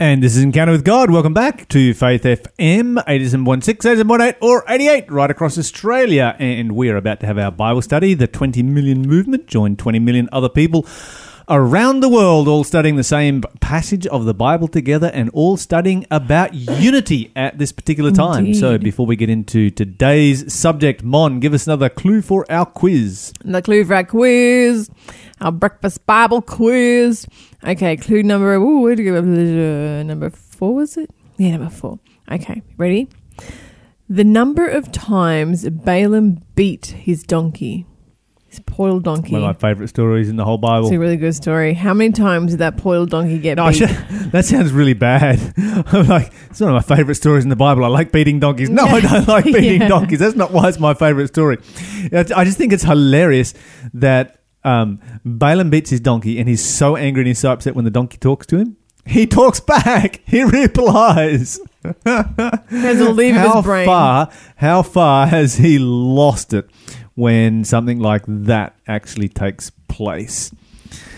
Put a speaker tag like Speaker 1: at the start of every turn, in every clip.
Speaker 1: And this is Encounter with God. Welcome back to Faith FM 8716, 8718, or 88 right across Australia. And we are about to have our Bible study, the 20 million movement. Join 20 million other people around the world, all studying the same passage of the Bible together and all studying about unity at this particular time.
Speaker 2: Indeed.
Speaker 1: So before we get into today's subject, Mon, give us another clue for our quiz.
Speaker 2: The clue for our quiz, our breakfast Bible quiz. Okay, clue number. Ooh, where to go? Number four was it? Yeah, number four. Okay, ready? The number of times Balaam beat his donkey, his little donkey.
Speaker 1: One of my favourite stories in the whole Bible.
Speaker 2: It's a really good story. How many times did that little donkey get
Speaker 1: No, I
Speaker 2: beat?
Speaker 1: should, that sounds really bad. I'm like, it's one of my favourite stories in the Bible. I like beating donkeys. No, I don't like beating
Speaker 2: Yeah.
Speaker 1: donkeys. That's not why it's my favourite story. I just think it's hilarious that um, Balaam beats his donkey and he's so angry and he's so upset when the donkey talks to him. He talks back. He replies.
Speaker 2: Has a leave of
Speaker 1: how
Speaker 2: his brain.
Speaker 1: far? How far has he lost it when something like that actually takes place?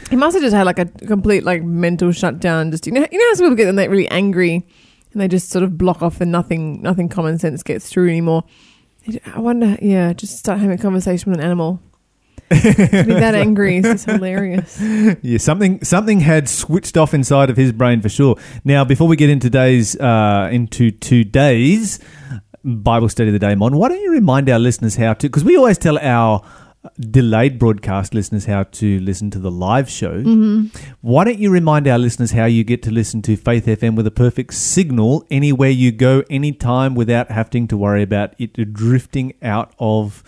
Speaker 2: He must have just had like a complete like mental shutdown. Just you know, you know how some people get they're really angry and they just sort of block off and nothing, nothing common sense gets through anymore. I wonder, yeah, just start having a conversation with an animal. to be that angry is just hilarious.
Speaker 1: Yeah, something something had switched off inside of his brain for sure. Now, before we get into today's uh, into today's Bible study of the day, Mon, why don't you remind our listeners how to? Because we always tell our delayed broadcast listeners how to listen to the live show.
Speaker 2: Mm-hmm.
Speaker 1: Why don't you remind our listeners how you get to listen to Faith FM with a perfect signal anywhere you go, anytime, without having to worry about it drifting out of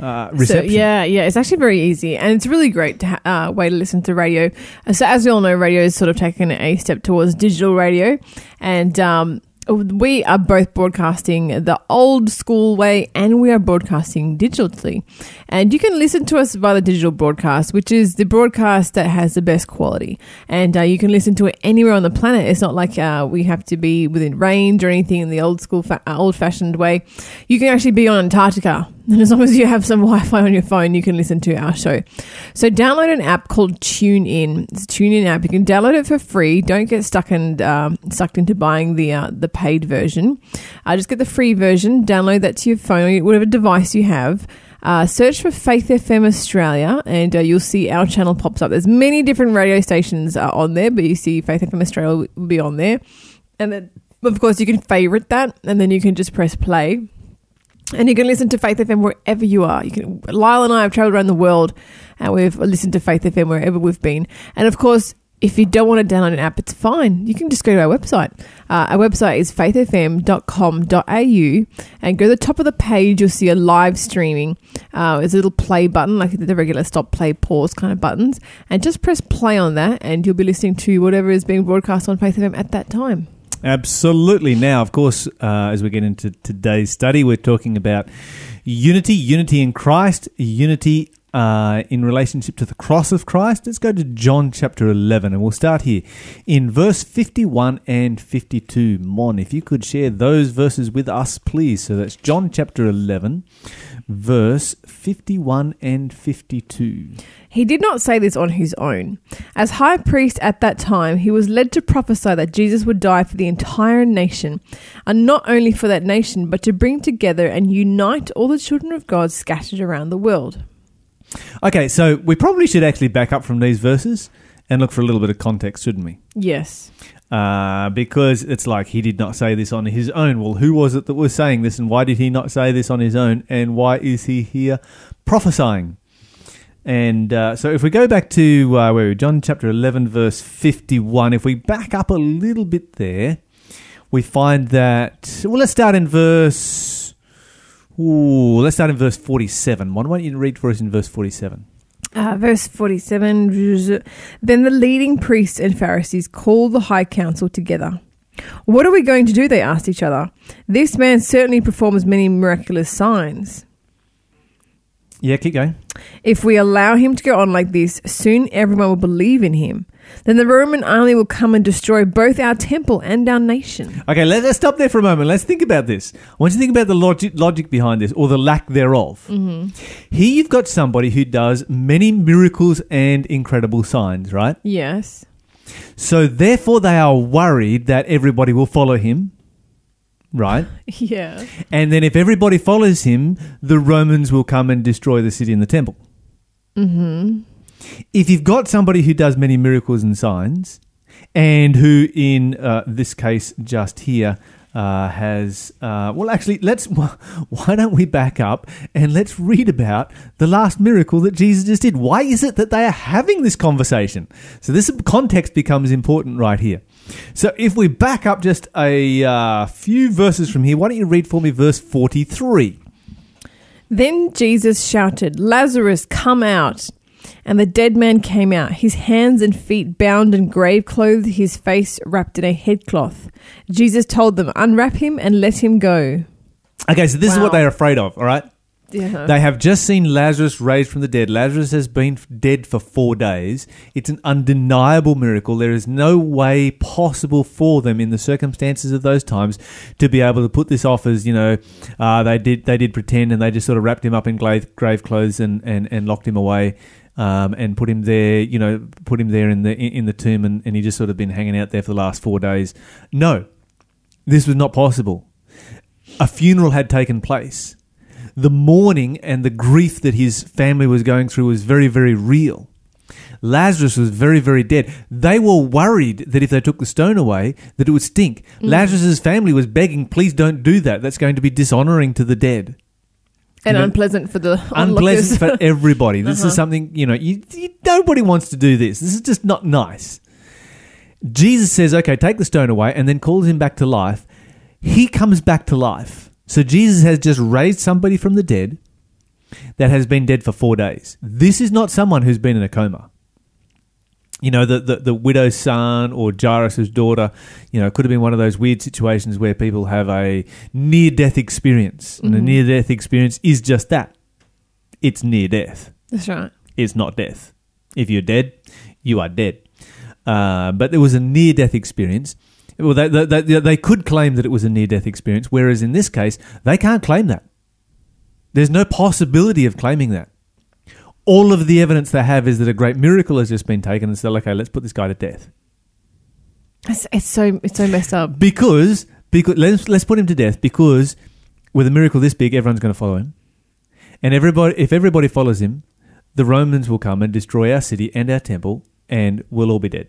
Speaker 1: uh, reception?
Speaker 2: So, yeah, yeah, it's actually very easy, and it's a really great to ha- uh, way to listen to radio. So, as we all know, radio is sort of taken a step towards digital radio, and um, we are both broadcasting the old school way, and we are broadcasting digitally. And you can listen to us via the digital broadcast, which is the broadcast that has the best quality, and uh, you can listen to it anywhere on the planet. It's not like uh, we have to be within range or anything in the old school, fa- uh, old fashioned way. You can actually be on Antarctica. And as long as you have some Wi-Fi on your phone, you can listen to our show. So download an app called TuneIn. It's a TuneIn app. You can download it for free. Don't get stuck and um, sucked into buying the uh, the paid version. Uh, just get the free version. Download that to your phone or whatever device you have. Uh, search for Faith FM Australia, and uh, you'll see our channel pops up. There's many different radio stations uh, on there, but you see Faith FM Australia will be on there, and then of course you can favorite that, and then you can just press play. And you can listen to Faith FM wherever you are. You can. Lyle and I have traveled around the world, and we've listened to Faith FM wherever we've been. And of course, if you don't want to download an app, it's fine. You can just go to our website. Uh, our website is faithfm.com.au, and go to the top of the page. You'll see a live streaming. Uh, there's a little play button, like the regular stop, play, pause kind of buttons, and just press play on that, and you'll be listening to whatever is being broadcast on Faith FM at that time.
Speaker 1: Absolutely. Now, of course, uh, as we get into today's study, we're talking about unity, unity in Christ, unity uh, in relationship to the cross of Christ. Let's go to John chapter 11, and we'll start here in verse 51 and 52. Mon, if you could share those verses with us, please. So that's John chapter 11, verse 51 and 52.
Speaker 2: He did not say this on his own. As high priest at that time, he was led to prophesy that Jesus would die for the entire nation, and not only for that nation, but to bring together and unite all the children of God scattered around the world.
Speaker 1: Okay, so we probably should actually back up from these verses and look for a little bit of context, shouldn't we?
Speaker 2: Yes.
Speaker 1: Uh, because it's like he did not say this on his own. Well, who was it that was saying this, and why did he not say this on his own, and why is he here prophesying? And uh, so, if we go back to uh, where we? John chapter eleven, verse fifty-one. If we back up a little bit there, we find that. Well, let's start in verse. Ooh, let's start in verse forty-seven. Why don't you read for us in verse forty-seven?
Speaker 2: Uh, verse 47 Then the leading priests and Pharisees called the high council together. What are we going to do? They asked each other. This man certainly performs many miraculous signs.
Speaker 1: Yeah, keep going.
Speaker 2: If we allow him to go on like this, soon everyone will believe in him. Then the Roman army will come and destroy both our temple and our nation.
Speaker 1: Okay, let, us stop there for a moment. Let's think about this. I want you to think about the logic, logic behind this, or the lack thereof. Mm-hmm. Here you've got somebody who does many miracles and incredible signs, right?
Speaker 2: Yes.
Speaker 1: So therefore, they are worried that everybody will follow him, right?
Speaker 2: Yeah.
Speaker 1: And then if everybody follows him, the Romans will come and destroy the city and the temple.
Speaker 2: Mm-hmm.
Speaker 1: If you've got somebody who does many miracles and signs, and who, in uh, this case, just here, uh, has uh, well, actually, let's why don't we back up and let's read about the last miracle that Jesus just did? Why is it that they are having this conversation? So this context becomes important right here. So if we back up just a uh, few verses from here, why don't you read for me verse forty-three?
Speaker 2: Then Jesus shouted, Lazarus, come out. And the dead man came out, his hands and feet bound in grave clothes, his face wrapped in a headcloth. Jesus told them, Unwrap him and let him go.
Speaker 1: Okay, so this is what they're afraid of. All right.
Speaker 2: Yeah.
Speaker 1: They have just seen Lazarus raised from the dead. Lazarus has been dead for four days. It's an undeniable miracle. There is no way possible for them, in the circumstances of those times, to be able to put this off as you know uh, they did. They did pretend, and they just sort of wrapped him up in grave, grave clothes and, and, and locked him away. Um, and put him there, you know, put him there in the in the tomb, and, and he just sort of been hanging out there for the last four days. No, this was not possible. A funeral had taken place the mourning and the grief that his family was going through was very, very real. Lazarus was very, very dead. They were worried that if they took the stone away, that it would stink. Lazarus's family was begging, "Please don't do that. That's going to be dishonoring to the dead,
Speaker 2: and
Speaker 1: know,
Speaker 2: unpleasant for the
Speaker 1: unpleasant for everybody." This
Speaker 2: Uh-huh.
Speaker 1: is something you know. You, you, nobody wants to do this. This is just not nice. Jesus says, "Okay, take the stone away," and then calls him back to life. He comes back to life. So Jesus has just raised somebody from the dead that has been dead for four days. This is not someone who's been in a coma. You know, the, the, the widow's son or Jairus' daughter, you know, it could have been one of those weird situations where people have a near death experience. And a
Speaker 2: Mhm.
Speaker 1: near death experience is just that it's near death,
Speaker 2: That's right.
Speaker 1: it's not death. If you're dead, you are dead. Uh, but there was a near death experience. Well, they, they, they, they could claim that it was a near death experience, whereas in this case, they can't claim that. There's no possibility of claiming that. All of the evidence they have is that a great miracle has just been taken, and so okay, let's put this guy to death
Speaker 2: It's, it's so it's so messed up.
Speaker 1: because because let's let's put him to death because with a miracle this big, everyone's going to follow him, and everybody if everybody follows him, the Romans will come and destroy our city and our temple, and we'll all be dead.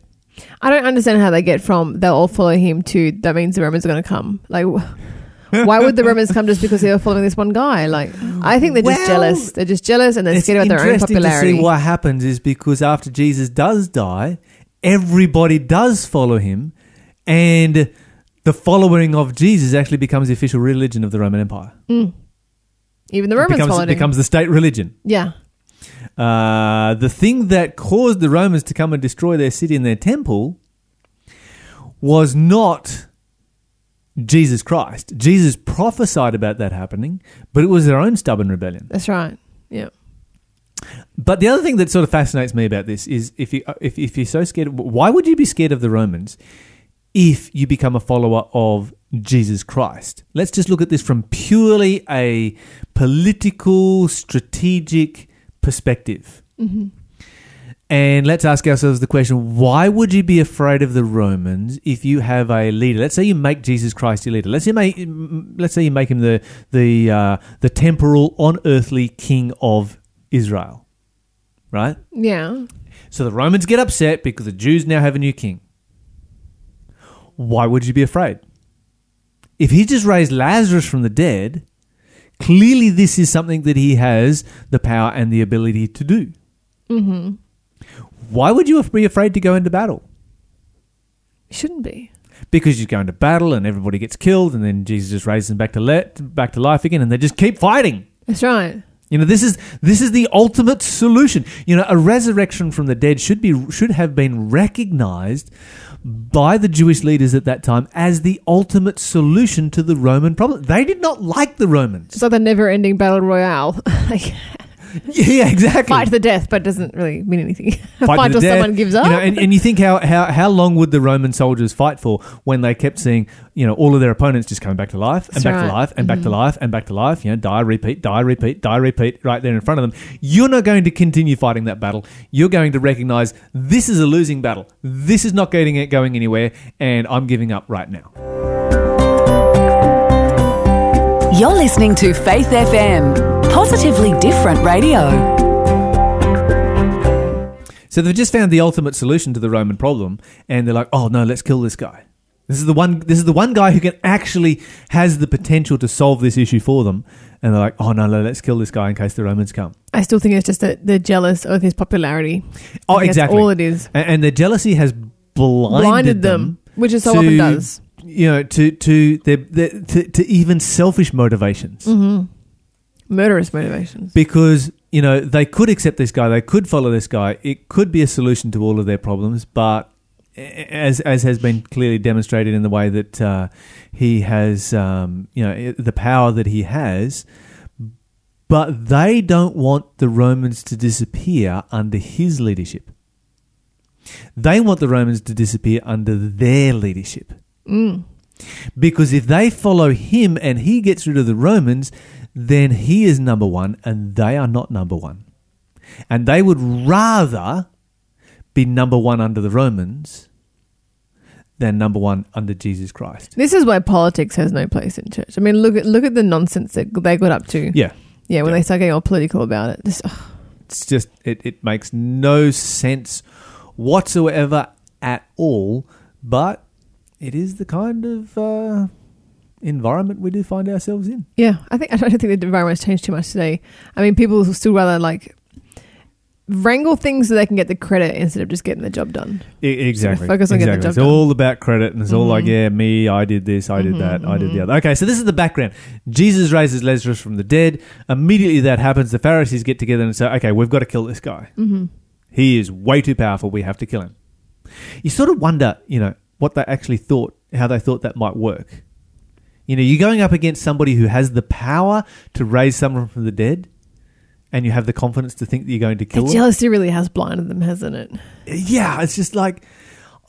Speaker 2: I don't understand how they get from they'll all follow him to that means the Romans are going to come. Like, why would the Romans come just because they were following this one guy? Like, I think they're just
Speaker 1: Well,
Speaker 2: jealous. They're just jealous and they're
Speaker 1: it's
Speaker 2: scared about their own
Speaker 1: interesting
Speaker 2: popularity.
Speaker 1: to see what happens is because after Jesus does die, everybody does follow him, and the following of Jesus actually becomes the official religion of the Roman Empire.
Speaker 2: Mm. Even the Romans
Speaker 1: becomes,
Speaker 2: followed
Speaker 1: it
Speaker 2: him.
Speaker 1: becomes the state religion.
Speaker 2: yeah,
Speaker 1: Uh, the thing that caused the Romans to come and destroy their city and their temple was not Jesus Christ. Jesus prophesied about that happening, but it was their own stubborn rebellion.
Speaker 2: that's right. Yeah,
Speaker 1: But the other thing that sort of fascinates me about this is if you if, if you're so scared, why would you be scared of the Romans if you become a follower of Jesus Christ? Let's just look at this from purely a political, strategic perspective.
Speaker 2: hmm
Speaker 1: And let's ask ourselves the question why would you be afraid of the Romans if you have a leader? Let's say you make Jesus Christ your leader. Let's say you make, let's say you make him the, the, uh, the temporal, on earthly king of Israel. Right?
Speaker 2: yeah.
Speaker 1: So the Romans get upset because the Jews now have a new king. Why would you be afraid? If he just raised Lazarus from the dead, clearly this is something that he has the power and the ability to do.
Speaker 2: hmm
Speaker 1: Why would you be afraid to go into battle?
Speaker 2: Shouldn't be.
Speaker 1: Because you go into battle and everybody gets killed, and then Jesus just raises them back to let back to life again, and they just keep fighting.
Speaker 2: That's right.
Speaker 1: You know, this is this is the ultimate solution. You know, a resurrection from the dead should be should have been recognized by the Jewish leaders at that time as the ultimate solution to the Roman problem. They did not like the Romans.
Speaker 2: It's like the never-ending battle royale.
Speaker 1: yeah, exactly.
Speaker 2: fight to the death, but doesn't really mean anything. Fight,
Speaker 1: to the
Speaker 2: till
Speaker 1: death.
Speaker 2: someone gives up.
Speaker 1: You know, and, and you think how, how how long would the Roman soldiers fight for when they kept seeing you know all of their opponents just coming back to life and
Speaker 2: That's
Speaker 1: back to life and back to
Speaker 2: Mhm.
Speaker 1: life and back to life. You know, die, repeat, die, repeat, die, repeat, right there in front of them. You're not going to continue fighting that battle. You're going to recognize this is a losing battle. This is not getting it going anywhere, and I'm giving up right now.
Speaker 3: You're listening to Faith FM, positively different radio.
Speaker 1: So they've just found the ultimate solution to the Roman problem, and they're like, "Oh no, let's kill this guy. This is the one. This is the one guy who can actually has the potential to solve this issue for them." And they're like, "Oh no, no, let's kill this guy in case the Romans come."
Speaker 2: I still think it's just that they're jealous of his popularity.
Speaker 1: Oh,
Speaker 2: I think that's
Speaker 1: exactly.
Speaker 2: all it is.
Speaker 1: and, and the jealousy has blinded,
Speaker 2: Blinded them, which is so
Speaker 1: to-
Speaker 2: often does.
Speaker 1: You know, to to their, their to, to even selfish motivations.
Speaker 2: Mm-hmm. Murderous motivations.
Speaker 1: because you know they could accept this guy, they could follow this guy. It could be a solution to all of their problems, but as as has been clearly demonstrated in the way that uh, he has, um, you know, the power that he has. But they don't want the Romans to disappear under his leadership. They want the Romans to disappear under their leadership.
Speaker 2: Mm.
Speaker 1: Because if they follow him and he gets rid of the Romans, then he is number one and they are not number one. And they would rather be number one under the Romans than number one under Jesus Christ.
Speaker 2: This is why politics has no place in church. I mean, look at look at the nonsense that they got up to.
Speaker 1: Yeah.
Speaker 2: Yeah, when
Speaker 1: Yeah.
Speaker 2: they start getting all political about it. Just, ugh.
Speaker 1: It's just, it, it makes no sense whatsoever at all, but it is the kind of uh, environment we do find ourselves in.
Speaker 2: yeah, I think I don't think the environment's changed too much today. I mean, people still rather like wrangle things so they can get the credit instead of just getting the job done.
Speaker 1: Exactly.
Speaker 2: focus on getting the job
Speaker 1: It's
Speaker 2: done.
Speaker 1: It's all about credit, and it's all like,
Speaker 2: Mhm.
Speaker 1: yeah, me, I did this, I did
Speaker 2: Mhm,
Speaker 1: that, I did the
Speaker 2: mhm.
Speaker 1: other. Okay, so this is the background. Jesus raises Lazarus from the dead. Immediately that happens, the Pharisees get together and say, okay, we've got to kill this guy.
Speaker 2: Mm-hmm.
Speaker 1: He is way too powerful. We have to kill him. You sort of wonder, you know, what they actually thought, how they thought that might work. You know, you're going up against somebody who has the power to raise someone from the dead, and you have the confidence to think that you're going to kill
Speaker 2: The
Speaker 1: them.
Speaker 2: jealousy really has blinded them, hasn't it?
Speaker 1: Yeah, it's just like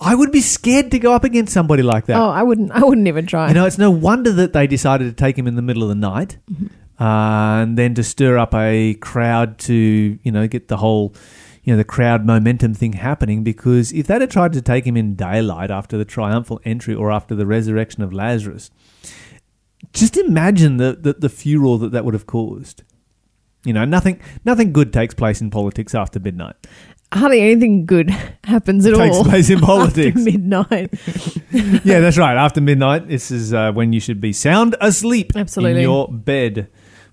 Speaker 1: I would be scared to go up against somebody like that.
Speaker 2: Oh, I wouldn't. I wouldn't even try.
Speaker 1: You know, it's no wonder that they decided to take him in the middle of the night,
Speaker 2: Mm-hmm.
Speaker 1: uh, and then to stir up a crowd to you know get the whole you know the crowd momentum thing happening. Because if they'd have tried to take him in daylight after the triumphal entry or after the resurrection of Lazarus, just imagine the the, the furor that that would have caused. You know, nothing nothing good takes place in politics after midnight.
Speaker 2: Hardly anything good happens at
Speaker 1: Takes
Speaker 2: all.
Speaker 1: Takes place in politics after
Speaker 2: midnight.
Speaker 1: yeah, that's right. After midnight, this is uh, when you should be sound asleep
Speaker 2: Absolutely.
Speaker 1: in your bed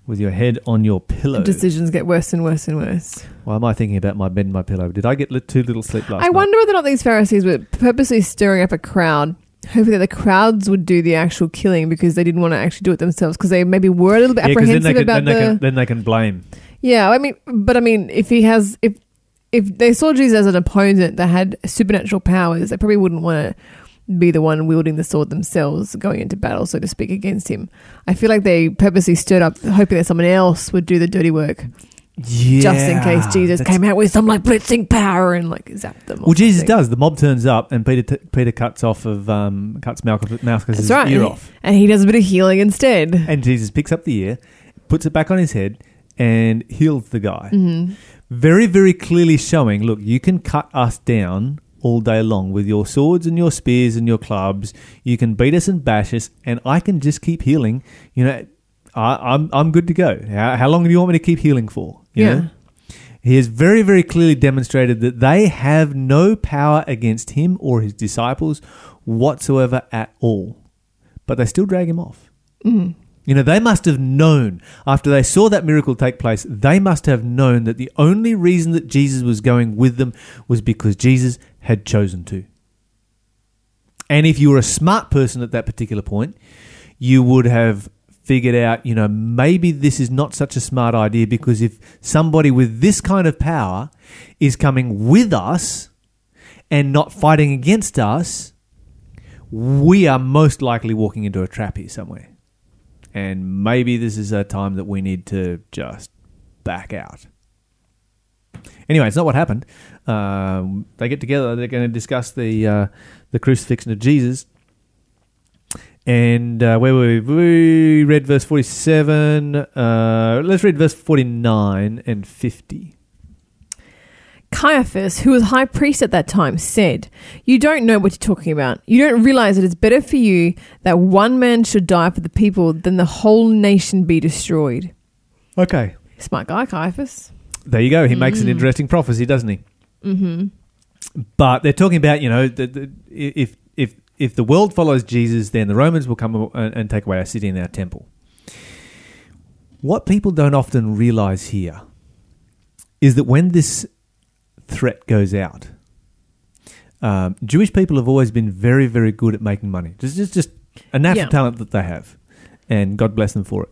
Speaker 1: with your head on your pillow.
Speaker 2: Decisions get worse and worse and worse.
Speaker 1: Why am I thinking about my bed and my pillow? Did I get li- too little sleep last
Speaker 2: I
Speaker 1: night?
Speaker 2: I wonder whether or not these Pharisees were purposely stirring up a crowd, hoping that the crowds would do the actual killing because they didn't want to actually do it themselves because they maybe were a little bit
Speaker 1: Yeah, because then
Speaker 2: apprehensive
Speaker 1: they, can,
Speaker 2: about
Speaker 1: then, they
Speaker 2: the.
Speaker 1: can, then they can blame.
Speaker 2: Yeah, I mean, but I mean, if he has, if if they saw Jesus as an opponent that had supernatural powers, they probably wouldn't want to be the one wielding the sword themselves, going into battle, so to speak, against him. I feel like they purposely stirred up, hoping that someone else would do the dirty work,
Speaker 1: Yeah,
Speaker 2: just in case Jesus came out with some like blitzing power and like zapped them.
Speaker 1: Well, Jesus does. The mob turns up, and Peter t- Peter cuts off of um, cuts Malchus, Malchus's
Speaker 2: right,
Speaker 1: ear off,
Speaker 2: and he does a bit of healing instead.
Speaker 1: and Jesus picks up the ear, puts it back on his head, and heals the guy.
Speaker 2: hmm
Speaker 1: very, very clearly showing look, you can cut us down all day long with your swords and your spears and your clubs. You can beat us and bash us, and I can just keep healing. You know, I, I'm, I'm good to go. How, how long do you want me to keep healing for? You
Speaker 2: Yeah.
Speaker 1: know? He has very, very clearly demonstrated that they have no power against him or his disciples whatsoever at all. But they still drag him off.
Speaker 2: Mhm.
Speaker 1: You know, they must have known after they saw that miracle take place, they must have known that the only reason that Jesus was going with them was because Jesus had chosen to. And if you were a smart person at that particular point, you would have figured out, you know, maybe this is not such a smart idea because if somebody with this kind of power is coming with us and not fighting against us, we are most likely walking into a trap here somewhere. And maybe this is a time that we need to just back out. Anyway, it's not what happened. Um, they get together. They're going to discuss the uh, the crucifixion of Jesus. And uh, where were we? We read verse forty-seven. Uh, let's read verse forty-nine and fifty.
Speaker 2: Caiaphas, who was high priest at that time, said, You don't know what you're talking about. You don't realize that it's better for you that one man should die for the people than the whole nation be destroyed.
Speaker 1: Okay,
Speaker 2: Smart guy, Caiaphas.
Speaker 1: there you go. He makes an interesting prophecy, doesn't he?
Speaker 2: Mm-hmm.
Speaker 1: But they're talking about you know the, the, if if if the world follows Jesus, then the Romans will come and, and take away our city and our temple. What people don't often realize here is that when this threat goes out, um, Jewish people have always been very very good at making money. Just just just a natural
Speaker 2: Yeah.
Speaker 1: talent that they have, and God bless them for it.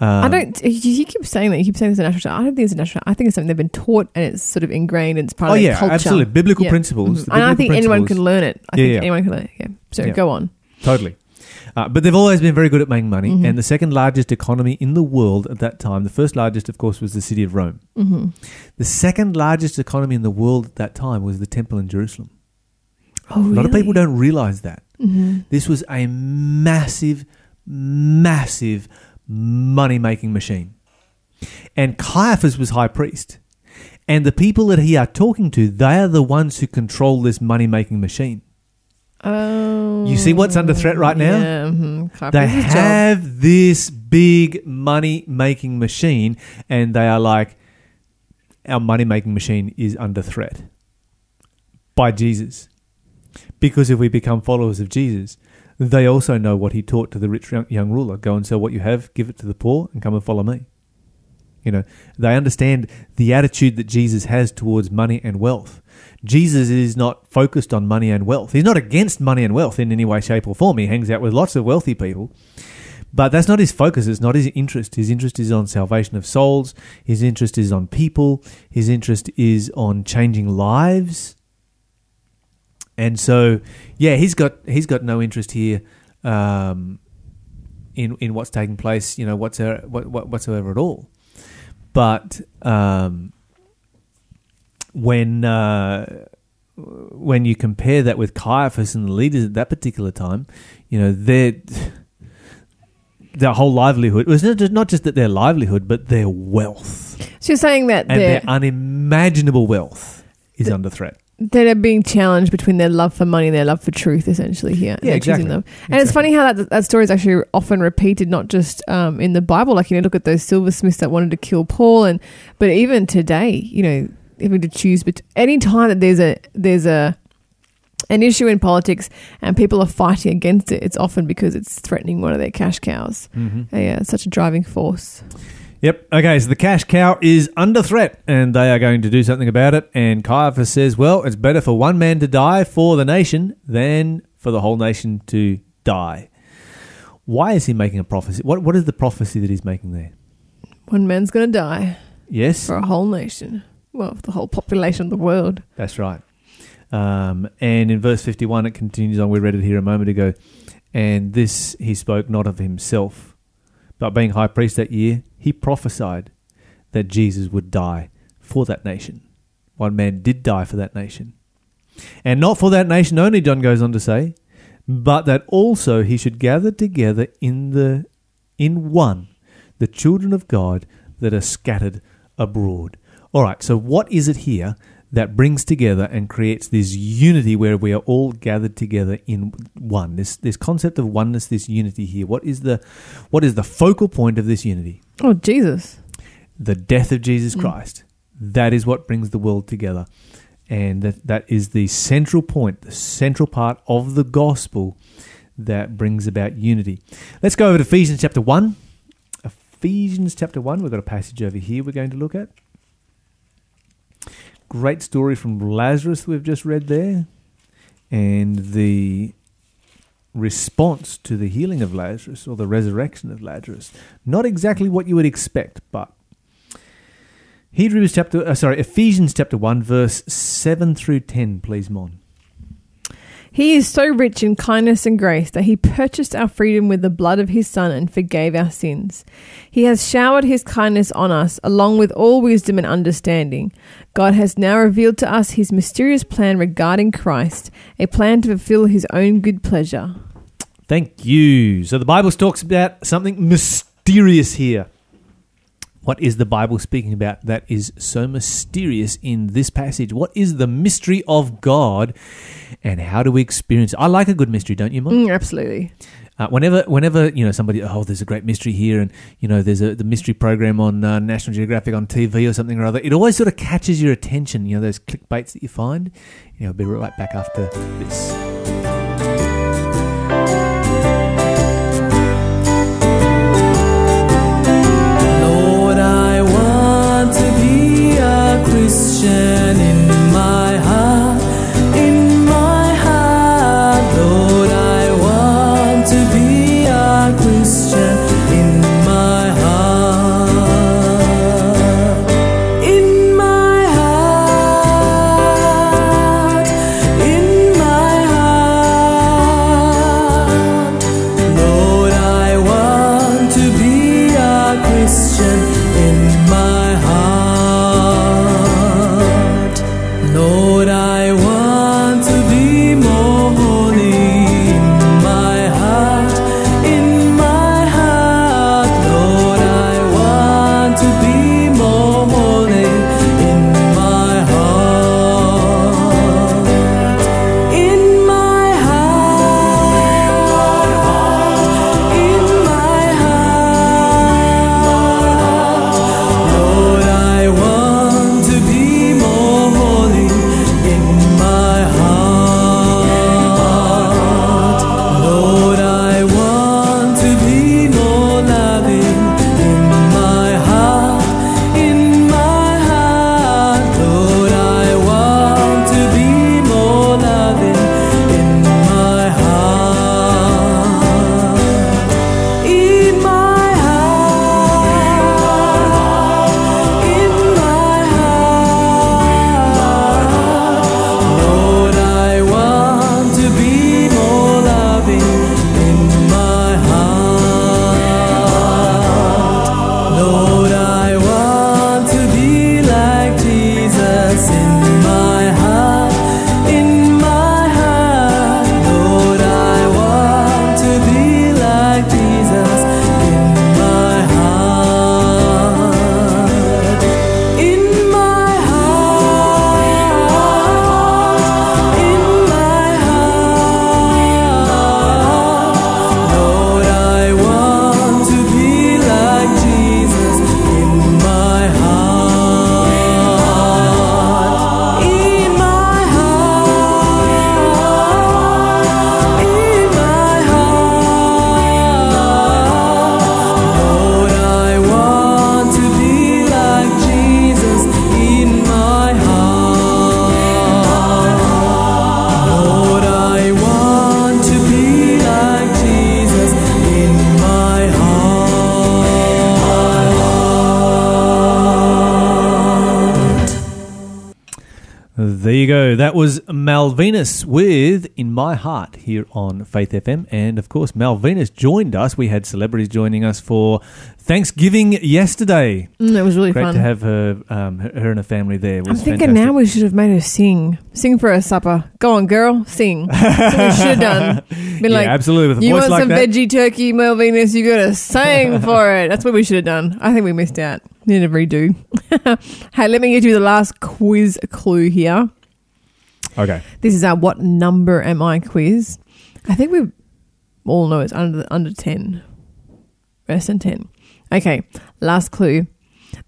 Speaker 1: Um,
Speaker 2: I don't. You keep saying that. You keep saying it's a natural. I don't think it's a natural. I think it's something they've been taught and it's sort of ingrained and it's part
Speaker 1: Oh
Speaker 2: of culture.
Speaker 1: Oh, yeah,
Speaker 2: culture.
Speaker 1: absolutely. Biblical
Speaker 2: Yeah.
Speaker 1: principles.
Speaker 2: Mhm.
Speaker 1: the
Speaker 2: And I think anyone can learn it. I
Speaker 1: Yeah,
Speaker 2: think
Speaker 1: yeah.
Speaker 2: anyone can learn it. Yeah. So go on.
Speaker 1: Totally. Uh, but they've always been very good at making money.
Speaker 2: Mhm.
Speaker 1: And the second largest economy in the world at that time, the first largest, of course, was the city of Rome.
Speaker 2: hmm
Speaker 1: The second largest economy in the world at that time was the temple in Jerusalem.
Speaker 2: Oh,
Speaker 1: A lot of people don't realize that.
Speaker 2: hmm
Speaker 1: This was a massive, massive money making machine. And Caiaphas was high priest. And the people that he are talking to, they are the ones who control this money making machine.
Speaker 2: Oh,
Speaker 1: You see what's under threat right now?
Speaker 2: Yeah, mm-hmm.
Speaker 1: They
Speaker 2: Caiaphas' job.
Speaker 1: have this big money making machine, and they are like, our money making machine is under threat by Jesus. Because if we become followers of Jesus, they also know what he taught to the rich young- ruler go and sell what you have, give it to the poor, and come and follow me. You know, they understand the attitude that Jesus has towards money and wealth. Jesus is not focused on money and wealth. He's not against money and wealth in any way, shape, or form. He hangs out with lots of wealthy people. But that's not his focus. It's not his interest. His interest is on salvation of souls. His interest is on people. His interest is on changing lives. And so, yeah, he's got he's got no interest here um, in in what's taking place. You know, whatsoever, what, what, whatsoever at all. But um, when uh, when you compare that with Caiaphas and the leaders at that particular time, you know, their their whole livelihood was not just, not just that their livelihood, but their wealth
Speaker 2: So you're saying that
Speaker 1: and their unimaginable wealth is
Speaker 2: The-
Speaker 1: under threat.
Speaker 2: They're being challenged between their love for money and their love for truth, essentially here.
Speaker 1: Yeah, exactly.
Speaker 2: them. And it's funny how that that story is actually often repeated, not just um, in the Bible. Like you know, look at those silversmiths that wanted to kill Paul, and but even today, you know, having to choose. But any time that there's a there's a an issue in politics and people are fighting against it, it's often because it's threatening one of their cash cows.
Speaker 1: Mm-hmm.
Speaker 2: Yeah, it's such a driving force.
Speaker 1: Yep. Okay, so the cash cow is under threat and they are going to do something about it. And Caiaphas says, well, it's better for one man to die for the nation than for the whole nation to die. Why is he making a prophecy? What What is the prophecy that he's making there?
Speaker 2: One man's going to die
Speaker 1: Yes,
Speaker 2: for a whole nation. Well, for the whole population of the world.
Speaker 1: that's right. Um, and in verse 51, it continues on. We read it here a moment ago. And this he spoke not of himself, but being high priest that year, he prophesied that Jesus would die for that nation. One man did die for that nation. And not for that nation only, John goes on to say, but that also he should gather together in the in one the children of God that are scattered abroad. All right, so what is it here that brings together and creates this unity where we are all gathered together in one? This this concept of oneness, this unity here. What is the what is the focal point of this unity?
Speaker 2: Oh, Jesus.
Speaker 1: the death of Jesus
Speaker 2: Mm.
Speaker 1: Christ. That is what brings the world together. And that, that is the central point, the central part of the gospel that brings about unity. Let's go over to Ephesians chapter 1. Ephesians chapter 1, we've got a passage over here we're going to look at. Great story from Lazarus we've just read there. And the response to the healing of Lazarus or the resurrection of Lazarus. Not exactly what you would expect, but Hebrews chapter, uh, sorry, Ephesians chapter 1, verse 7 through 10, please, Mon.
Speaker 2: He is so rich in kindness and grace that he purchased our freedom with the blood of his Son and forgave our sins. He has showered his kindness on us, along with all wisdom and understanding. God has now revealed to us his mysterious plan regarding Christ, a plan to fulfill his own good pleasure.
Speaker 1: Thank you. So the Bible talks about something mysterious here. What is the Bible speaking about that is so mysterious in this passage? What is the mystery of God and how do we experience it? I like a good mystery, don't you, Mon?
Speaker 2: Mm, absolutely.
Speaker 1: Uh, whenever, whenever you know somebody, oh, there's a great mystery here, and you know there's a the mystery program on uh, National Geographic on TV or something or other, it always sort of catches your attention. You know those clickbaits that you find. You know, I'll be right back after this.
Speaker 4: Christian in my heart,
Speaker 1: There you go. That was Malvinus with In My Heart here on Faith FM. And of course, Malvinus joined us. We had celebrities joining us for Thanksgiving yesterday.
Speaker 2: Mm, it was really
Speaker 1: Great
Speaker 2: fun.
Speaker 1: to have her, um, her her and her family there. It
Speaker 2: I'm
Speaker 1: was
Speaker 2: thinking
Speaker 1: fantastic.
Speaker 2: now we should have made her sing. Sing for her supper. Go on, girl, sing. That's what we should have done. Been
Speaker 1: Yeah,
Speaker 2: like,
Speaker 1: absolutely. With a
Speaker 2: you
Speaker 1: voice
Speaker 2: want
Speaker 1: like
Speaker 2: some
Speaker 1: that.
Speaker 2: veggie turkey, Melvinus? You gotta sing for it. That's what we should have done. I think we missed out. Need a redo. hey, let me get you the last quiz clue here.
Speaker 1: Okay.
Speaker 2: This is our what number am I quiz. I think we all know it's under under ten, less than ten. Okay, last clue.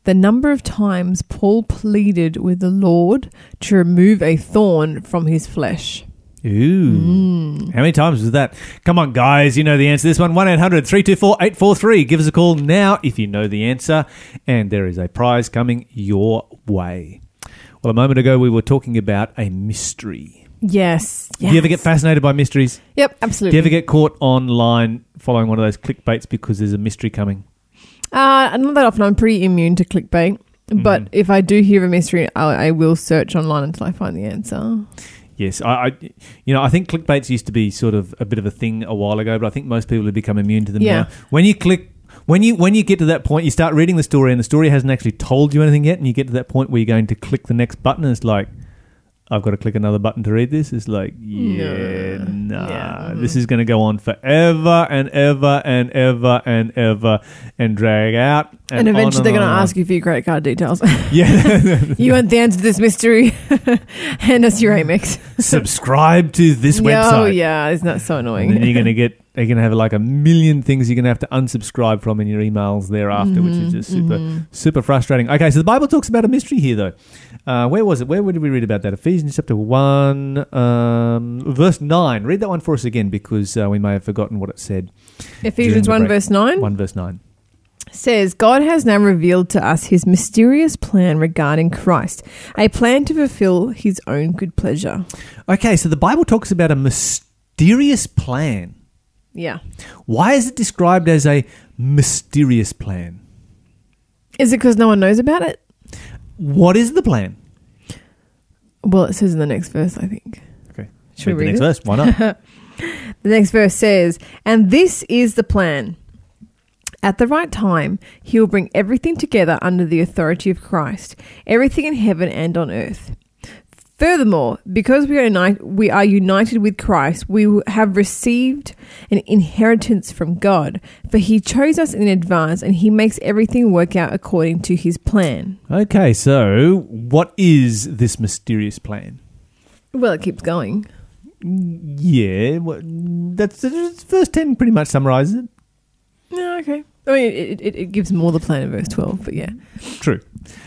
Speaker 2: The number of times Paul pleaded with the Lord to remove a thorn from his flesh.
Speaker 1: Ooh.
Speaker 2: Hmm.
Speaker 1: How many times was that? Come on, guys. You know the answer to this one 1 800 324 843. Give us a call now if you know the answer. And there is a prize coming your way. Well, a moment ago, we were talking about a mystery.
Speaker 2: Yes.
Speaker 1: Do you ever get fascinated by mysteries?
Speaker 2: Yep, absolutely.
Speaker 1: Do you ever get caught online following one of those clickbaits because there's a mystery coming?
Speaker 2: Uh, not that often. I'm pretty immune to clickbait. But
Speaker 1: Mhm.
Speaker 2: if I do hear a mystery, I, I will search online until I find the answer.
Speaker 1: Yes, I, I, you know, I think clickbaits used to be sort of a bit of a thing a while ago, but I think most people have become immune to them
Speaker 2: Yeah.
Speaker 1: now. When you click, when you when you get to that point, you start reading the story, and the story hasn't actually told you anything yet, and you get to that point where you're going to click the next button, and it's like, I've got to click another button to read this. It's like, yeah,
Speaker 2: No.
Speaker 1: nah,
Speaker 2: Yeah,
Speaker 1: this is going to go on forever and ever and ever and ever and drag out, and,
Speaker 2: And eventually they're going to ask you for your credit card details.
Speaker 1: yeah.
Speaker 2: you want the answer to this mystery? Hand us your Amex.
Speaker 1: Subscribe to this website.
Speaker 2: Oh, yeah. Isn't that so annoying?
Speaker 1: And then you're going to get, you're going to have like a million things you're going to have to unsubscribe from in your emails thereafter, which is just super,
Speaker 2: mhm.
Speaker 1: super frustrating. Okay, so the Bible talks about a mystery here, though. Uh, where was it? Where did we read about that? Ephesians chapter 1, um, verse 9. Read that one for us again because uh, we may have forgotten what it said.
Speaker 2: Ephesians 1,
Speaker 1: break.
Speaker 2: verse 9
Speaker 1: 1 verse 9.
Speaker 2: says, God has now revealed to us his mysterious plan regarding Christ, a plan to fulfill his own good pleasure.
Speaker 1: Okay, so the Bible talks about a mysterious plan.
Speaker 2: Yeah.
Speaker 1: Why is it described as a mysterious plan?
Speaker 2: Is it because no one knows about it?
Speaker 1: What is the plan?
Speaker 2: Well, it says in the next verse, I think.
Speaker 1: Okay.
Speaker 2: Should we read the
Speaker 1: next
Speaker 2: it?
Speaker 1: verse. Why not?
Speaker 2: The next verse says, And this is the plan. At the right time, he will bring everything together under the authority of Christ, everything in heaven and on earth. Furthermore, because we are, unite, we are united with Christ, we have received an inheritance from God, for he chose us in advance and he makes everything work out according to his plan.
Speaker 1: Okay, so what is this mysterious plan?
Speaker 2: Well, it keeps going.
Speaker 1: Yeah, what, that's, verse ten. Pretty much summarizes it.
Speaker 2: Yeah, okay. I mean, it, it, it gives more the plan in verse 12, but yeah.
Speaker 1: True.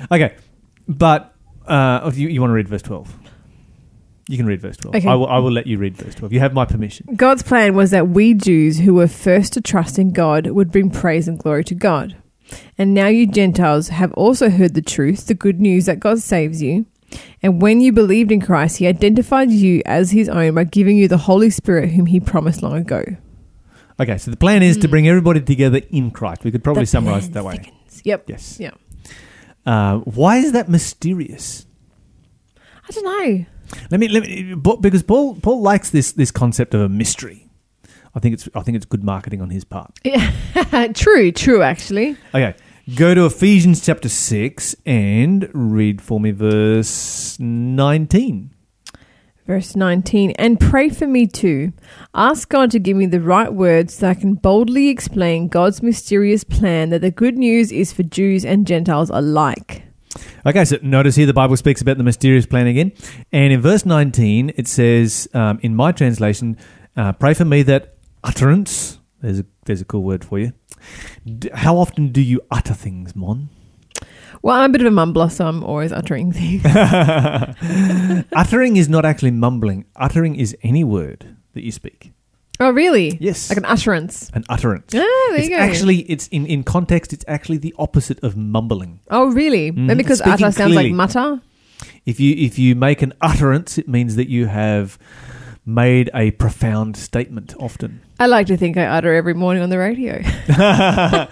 Speaker 1: Okay, but uh, oh, you, you want to read verse twelve? You can read verse twelve.
Speaker 2: Okay.
Speaker 1: I will. I will let you read verse twelve. You have my permission.
Speaker 2: God's plan was that we Jews who were first to trust in God would bring praise and glory to God. And now you Gentiles have also heard the truth, the good news that God saves you. And when you believed in Christ, he identified you as his own by giving you the Holy Spirit whom he promised long ago.
Speaker 1: Okay, so the plan is to bring everybody together in Christ. We could probably
Speaker 2: Hmm. The
Speaker 1: summarize it that way.
Speaker 2: thickens. Yep.
Speaker 1: Yes.
Speaker 2: Yeah.
Speaker 1: Uh, why is that mysterious?
Speaker 2: I don't know.
Speaker 1: Let me let me because Paul Paul likes this this concept of a mystery. I think it's I think it's good marketing on his part.
Speaker 2: Yeah. true, true, actually.
Speaker 1: Okay, go to Ephesians chapter six and read for me verse nineteen.
Speaker 2: Verse 19, and pray for me too. Ask God to give me the right words so I can boldly explain God's mysterious plan that the good news is for Jews and Gentiles alike.
Speaker 1: Okay, so notice here the Bible speaks about the mysterious plan again, and in verse nineteen it says, um, in my translation, uh, pray for me that utterance. There's a there's a cool word for you. D- how often do you utter things, Mon?
Speaker 2: Well, I'm a bit of a mumbler, so I'm always uttering things.
Speaker 1: uttering is not actually mumbling. Uttering is any word that you speak.
Speaker 2: Oh, really?
Speaker 1: Yes.
Speaker 2: Like an utterance.
Speaker 1: An utterance.
Speaker 2: Ah, there
Speaker 1: it's
Speaker 2: you go.
Speaker 1: actually it's in, in context it's actually the opposite of mumbling.
Speaker 2: oh, really? Maybe because
Speaker 1: Speaking
Speaker 2: utter sounds like mutter?
Speaker 1: If you if you make an utterance it means that you have made a profound statement often.
Speaker 2: I like to think I utter every morning on the radio.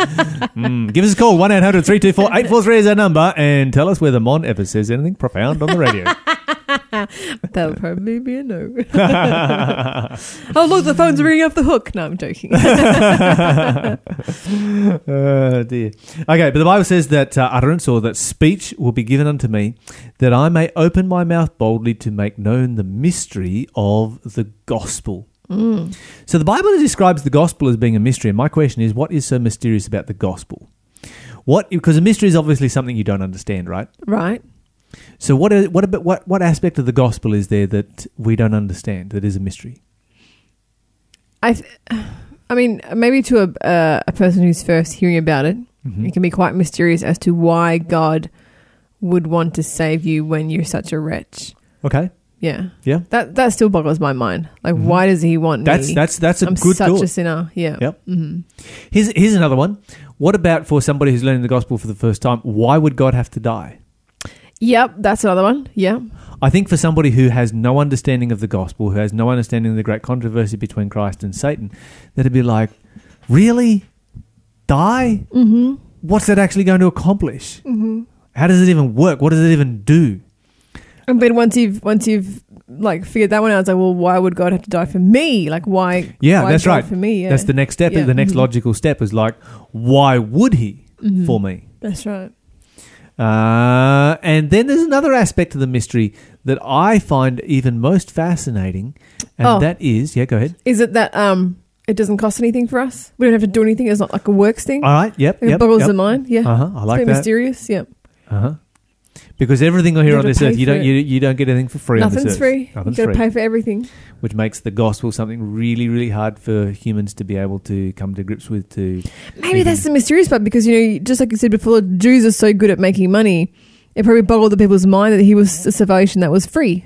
Speaker 1: Mm, Give us a call 1-800-324-843 is our number and tell us whether Mon ever says anything profound on the radio.
Speaker 2: That'll probably be a no. oh, look, the phone's ringing off the hook. No, I'm joking.
Speaker 1: oh dear. Okay, but the Bible says that uh, utterance or that speech will be given unto me, that I may open my mouth boldly to make known the mystery of the gospel. So the Bible describes the gospel as being a mystery, and my question is, what is so mysterious about the gospel? What because a mystery is obviously something you don't understand, right?
Speaker 2: right.
Speaker 1: So what what about what what aspect of the gospel is there that we don't understand that is a mystery?
Speaker 2: I, th- I mean, maybe to a uh, a person who's first hearing about it,
Speaker 1: Mhm.
Speaker 2: it can be quite mysterious as to why God would want to save you when you're such a wretch.
Speaker 1: Okay,
Speaker 2: Yeah,
Speaker 1: yeah,
Speaker 2: that that still boggles my mind. Like,
Speaker 1: Mhm.
Speaker 2: why does He want
Speaker 1: that's
Speaker 2: me?
Speaker 1: that's that's a
Speaker 2: I'm
Speaker 1: good
Speaker 2: such
Speaker 1: thought.
Speaker 2: a sinner. Yeah.
Speaker 1: Yep.
Speaker 2: hmm
Speaker 1: Here's here's another one. What about for somebody who's learning the gospel for the first time? Why would God have to die?
Speaker 2: Yep. That's another one. Yeah.
Speaker 1: I think for somebody who has no understanding of the gospel, who has no understanding of the great controversy between Christ and Satan, that'd be like, really, die?
Speaker 2: Mm-hmm.
Speaker 1: What's that actually going to accomplish?
Speaker 2: Mm-hmm.
Speaker 1: How does it even work? What does it even do?
Speaker 2: And then once you've once you've like figured that one out. I was like, well, why would God have to die for me? Like, why?
Speaker 1: Yeah,
Speaker 2: why
Speaker 1: that's right.
Speaker 2: For me, yeah.
Speaker 1: That's the next step.
Speaker 2: Yeah.
Speaker 1: The next
Speaker 2: Mhm.
Speaker 1: logical step is like, why would he
Speaker 2: Mhm.
Speaker 1: for me?
Speaker 2: That's right.
Speaker 1: Uh, and then there's another aspect of the mystery that I find even most fascinating, and
Speaker 2: Oh.
Speaker 1: that is, yeah, go ahead.
Speaker 2: Is it that um, it doesn't cost anything for us? We don't have to do anything. It's not like a works thing.
Speaker 1: All right, yep,
Speaker 2: it
Speaker 1: yep,
Speaker 2: boggles
Speaker 1: yep.
Speaker 2: the mind. Yeah,
Speaker 1: Uh huh. I
Speaker 2: it's
Speaker 1: like
Speaker 2: very
Speaker 1: that.
Speaker 2: mysterious. Yeah,
Speaker 1: Uh huh. Because everything here on this earth, you don't you, you don't get anything for free on
Speaker 2: nothing's
Speaker 1: this earth.
Speaker 2: free.
Speaker 1: Nothing's
Speaker 2: you got to pay for everything.
Speaker 1: which makes the gospel something really, really hard for humans to be able to come to grips with. To
Speaker 2: Maybe
Speaker 1: Mhm.
Speaker 2: that's the mysterious part because you know, just like you said before, Jews are so good at making money. It probably boggled the people's mind that he was a salvation that was free.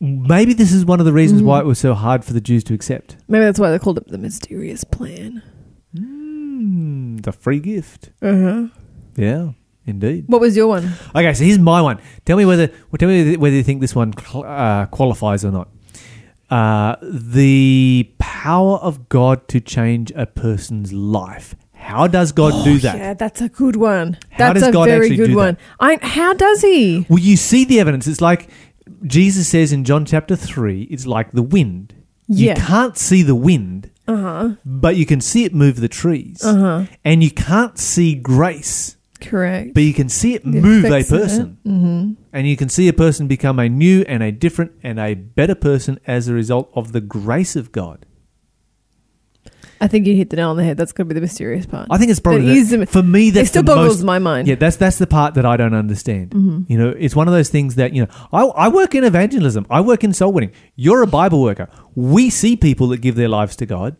Speaker 1: maybe this is one of the reasons
Speaker 2: Mhm.
Speaker 1: why it was so hard for the Jews to accept.
Speaker 2: Maybe that's why they called it the mysterious plan.
Speaker 1: Mm, the free gift.
Speaker 2: Uh huh.
Speaker 1: Yeah, indeed.
Speaker 2: What was your one?
Speaker 1: Okay, so here's my one. Tell me whether well, tell me whether you think this one cl- uh, qualifies or not. Uh, the power of God to change a person's life. How does God do that?
Speaker 2: Oh, Yeah, that's a good one.
Speaker 1: How
Speaker 2: that's a
Speaker 1: God
Speaker 2: very good
Speaker 1: do
Speaker 2: one. I, how does he?
Speaker 1: Well, you see the evidence. It's like Jesus says in John chapter 3, it's like the wind.
Speaker 2: Yeah.
Speaker 1: You can't see the wind,
Speaker 2: Uh huh.
Speaker 1: but you can see it move the trees.
Speaker 2: Uh huh.
Speaker 1: And you can't see grace,
Speaker 2: Correct.
Speaker 1: but you can see it move a
Speaker 2: effects of it.
Speaker 1: person.
Speaker 2: Mm-hmm.
Speaker 1: And you can see a person become a new and a different and a better person as a result of the grace of God.
Speaker 2: I think you hit the nail on the head. That's going to be the mysterious part.
Speaker 1: I think it's probably the-
Speaker 2: the-
Speaker 1: for me. That's
Speaker 2: it still
Speaker 1: the
Speaker 2: boggles
Speaker 1: most,
Speaker 2: my mind.
Speaker 1: Yeah, that's that's the part that I don't understand.
Speaker 2: Mhm.
Speaker 1: You know, it's one of those things that you know. I, I work in evangelism. I work in soul winning. You're a Bible worker. We see people that give their lives to God.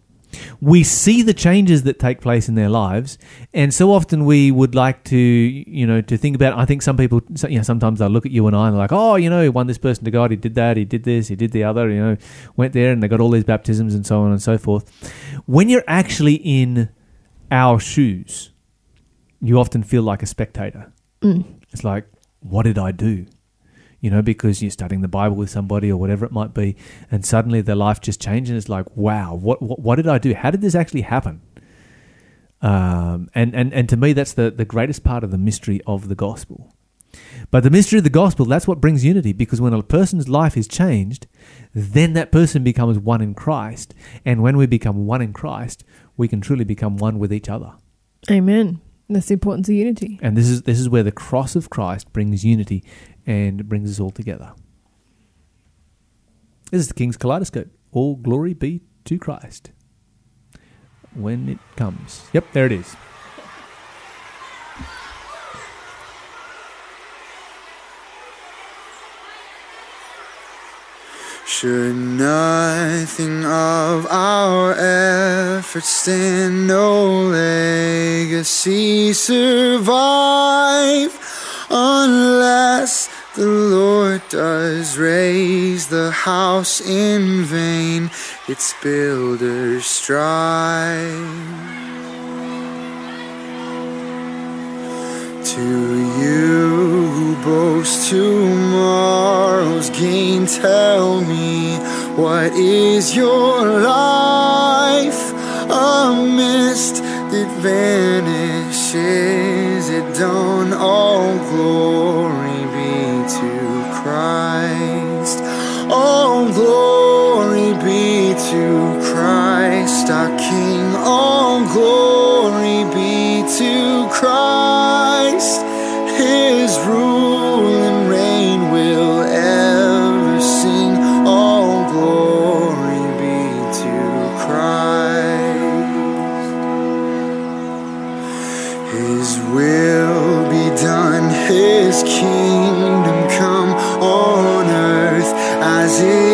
Speaker 1: We see the changes that take place in their lives, and so often we would like to, you know, to think about. I think some people, you know, sometimes they'll look at you and I and they're like, "Oh, you know, he won this person to God. He did that. He did this. He did the other. You know, went there and they got all these baptisms and so on and so forth." When you're actually in our shoes, you often feel like a spectator.
Speaker 2: Mm.
Speaker 1: It's like, what did I do? You know, because you're studying the Bible with somebody or whatever it might be, and suddenly their life just changes. and it's like, wow, what what, what did I do? How did this actually happen? Um, and, and and to me, that's the the greatest part of the mystery of the gospel. But the mystery of the gospel, that's what brings unity, because when a person's life is changed, then that person becomes one in Christ, and when we become one in Christ, we can truly become one with each other.
Speaker 2: Amen. That's the importance of unity.
Speaker 1: And this is this is where the cross of Christ brings unity and brings us all together. This is the King's Kaleidoscope. All glory be to Christ. When it comes. Yep, there it is.
Speaker 5: Should nothing of our efforts stand, no legacy survive, unless the Lord does raise the house in vain, its builders strive. To you who boast tomorrow's gain, tell me what is your life? A mist that vanishes at dawn. All glory Christ, our King. All glory be to Christ. His rule and reign will ever sing. All glory be to Christ. His will be done, His kingdom come on earth as is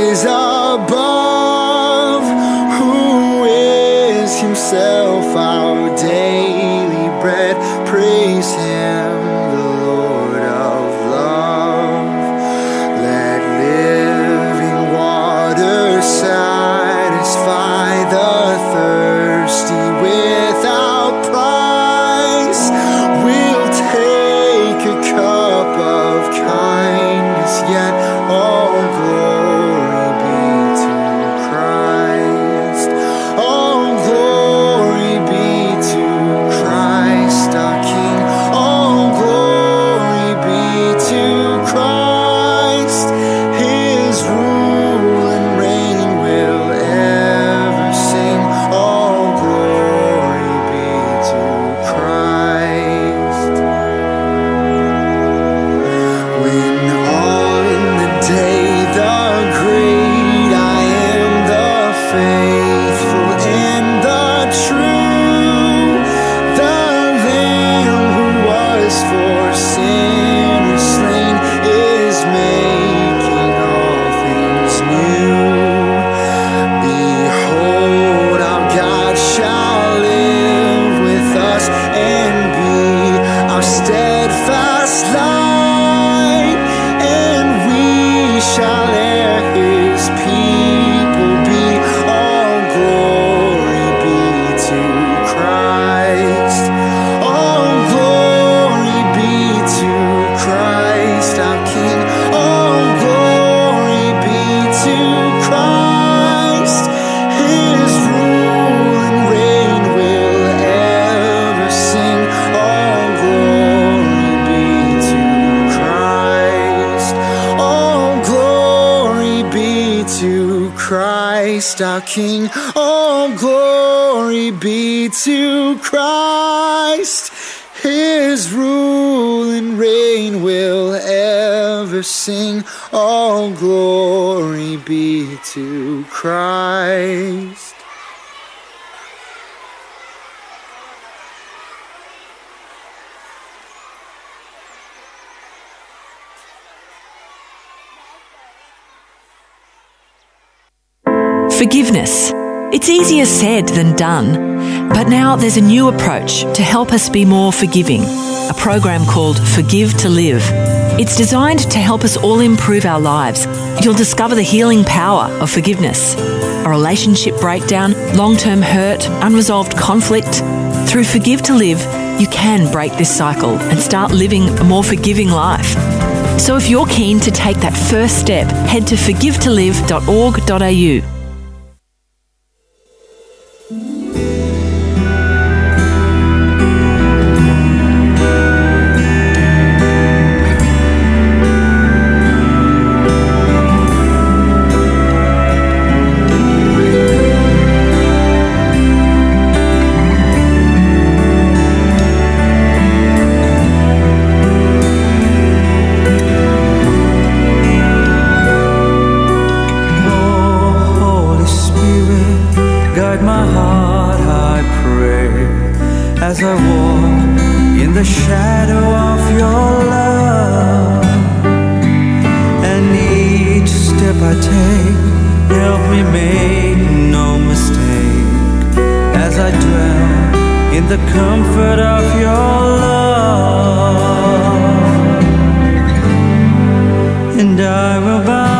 Speaker 5: Christ our King. All glory be to Christ. His rule and reign will ever sing. All glory be to Christ.
Speaker 6: It's easier said than done, but now there's a new approach to help us be more forgiving. A program called Forgive to Live. It's designed to help us all improve our lives. You'll discover the healing power of forgiveness. A relationship breakdown, long term hurt, unresolved conflict. Through Forgive to Live, you can break this cycle and start living a more forgiving life. So if you're keen to take that first step, head to forgivetolive.org.au.
Speaker 4: as I walk in the shadow of your love. And each step I take, help me make no mistake, as I dwell in the comfort of your love. And I will bow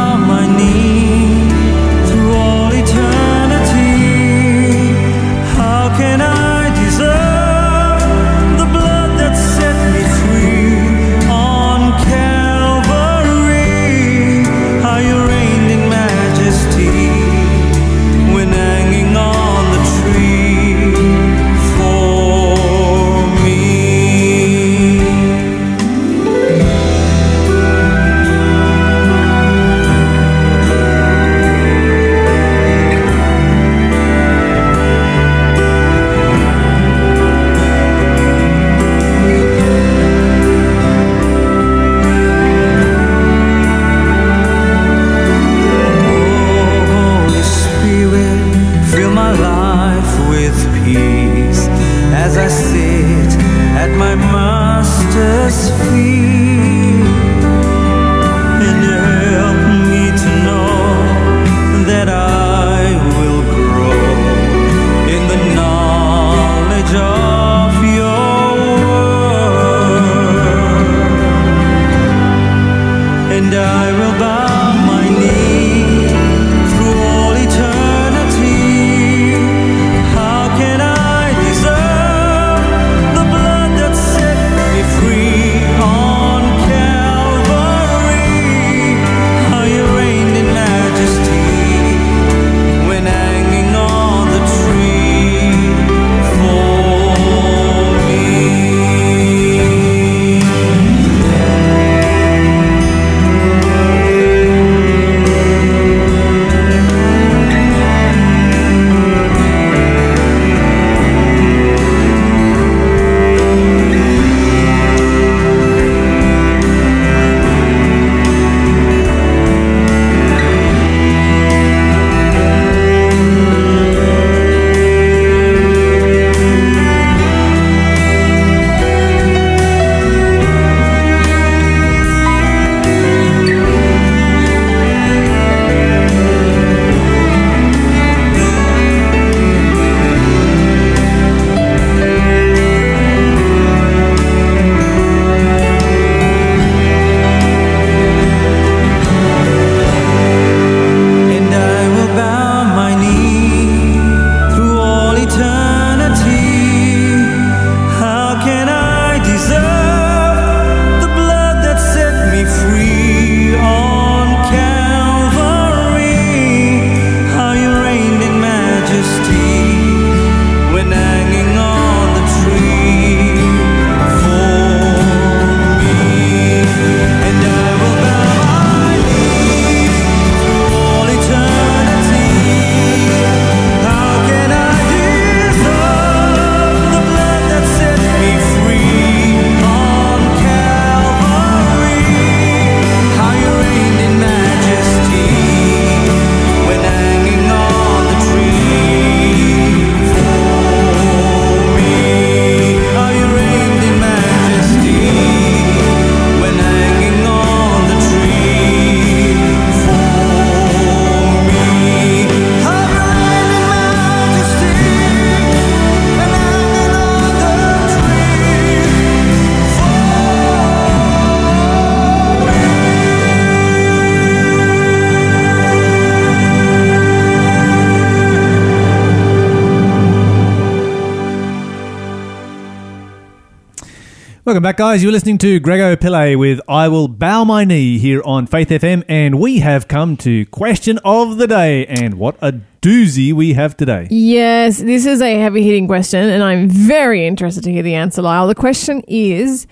Speaker 1: Welcome back, guys. You're listening to Grego Pillay with I Will Bow My Knee here on Faith FM, and we have come to question of the day. And what a doozy we have today.
Speaker 2: Yes, this is a heavy hitting question, and I'm very interested to hear the answer, Lyle. The question is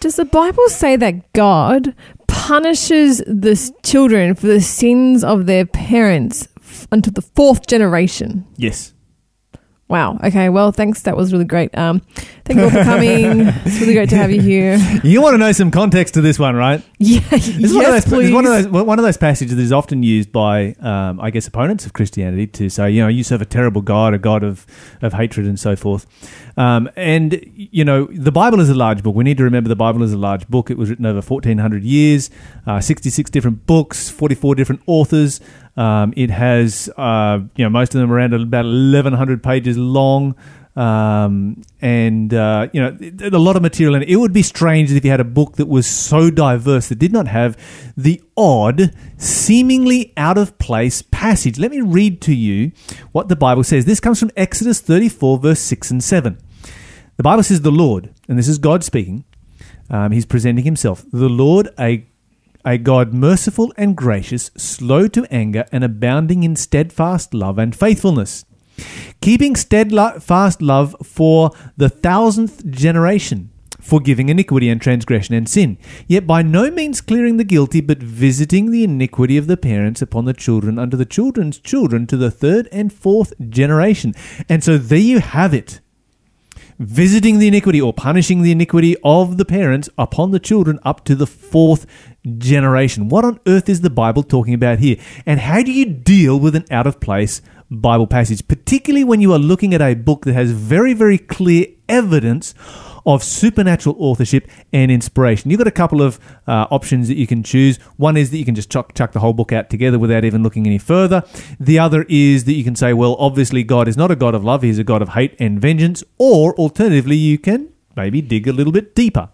Speaker 2: Does the Bible say that God punishes the children for the sins of their parents until the fourth generation?
Speaker 1: Yes.
Speaker 2: Wow. Okay. Well, thanks. That was really great. Um, thank you all for coming. it's really great to have you here.
Speaker 1: You want to know some context to this one, right?
Speaker 2: Yeah.
Speaker 1: This
Speaker 2: yes,
Speaker 1: one of those,
Speaker 2: please.
Speaker 1: It's one of those one of those passages that is often used by, um, I guess, opponents of Christianity to say, you know, you serve a terrible God, a God of, of hatred and so forth. Um, and you know, the Bible is a large book. We need to remember the Bible is a large book. It was written over fourteen hundred years, uh, sixty six different books, forty four different authors. Um, it has, uh, you know, most of them around about eleven hundred pages long. Um, and uh, you know, a lot of material in it. It would be strange if you had a book that was so diverse that did not have the odd, seemingly out of place passage. Let me read to you what the Bible says. This comes from Exodus 34, verse 6 and 7. The Bible says, The Lord, and this is God speaking, um, he's presenting himself, the Lord, a a God merciful and gracious, slow to anger, and abounding in steadfast love and faithfulness, keeping steadfast love for the thousandth generation, forgiving iniquity and transgression and sin, yet by no means clearing the guilty, but visiting the iniquity of the parents upon the children unto the children's children to the third and fourth generation. And so there you have it. Visiting the iniquity or punishing the iniquity of the parents upon the children up to the fourth generation. What on earth is the Bible talking about here? And how do you deal with an out of place Bible passage, particularly when you are looking at a book that has very, very clear evidence of supernatural authorship and inspiration. You've got a couple of uh, options that you can choose. One is that you can just chuck, chuck the whole book out together without even looking any further. The other is that you can say, well, obviously God is not a God of love, He's a God of hate and vengeance. Or alternatively, you can maybe dig a little bit deeper.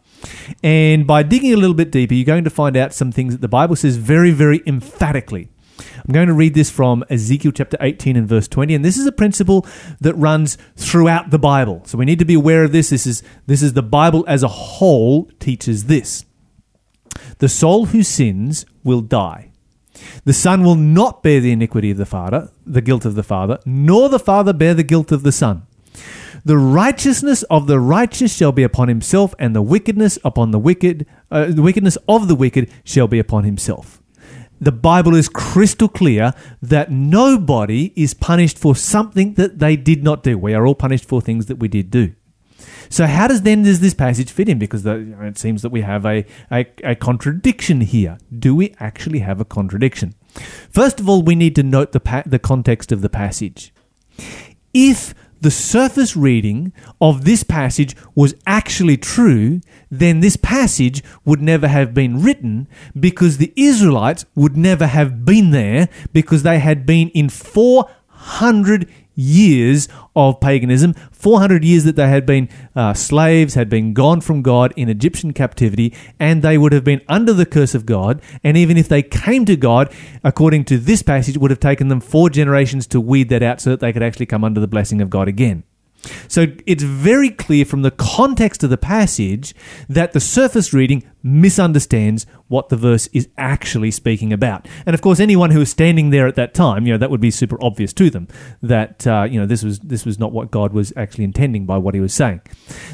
Speaker 1: And by digging a little bit deeper, you're going to find out some things that the Bible says very, very emphatically. I'm going to read this from Ezekiel chapter 18 and verse 20, and this is a principle that runs throughout the Bible. So we need to be aware of this. This is this is the Bible as a whole teaches this. The soul who sins will die. The son will not bear the iniquity of the father, the guilt of the father, nor the father bear the guilt of the son. The righteousness of the righteous shall be upon himself, and the wickedness upon the wicked, uh, the wickedness of the wicked shall be upon himself. The Bible is crystal clear that nobody is punished for something that they did not do. We are all punished for things that we did do. So how does then does this passage fit in? Because the, it seems that we have a, a, a contradiction here. Do we actually have a contradiction? First of all, we need to note the pa- the context of the passage. If the surface reading of this passage was actually true, then this passage would never have been written because the Israelites would never have been there because they had been in 400 years of paganism, 400 years that they had been uh, slaves, had been gone from God in Egyptian captivity, and they would have been under the curse of God. And even if they came to God, according to this passage, it would have taken them four generations to weed that out so that they could actually come under the blessing of God again. So it's very clear from the context of the passage that the surface reading misunderstands what the verse is actually speaking about. And of course, anyone who was standing there at that time, you know, that would be super obvious to them that uh, you know this was this was not what God was actually intending by what He was saying.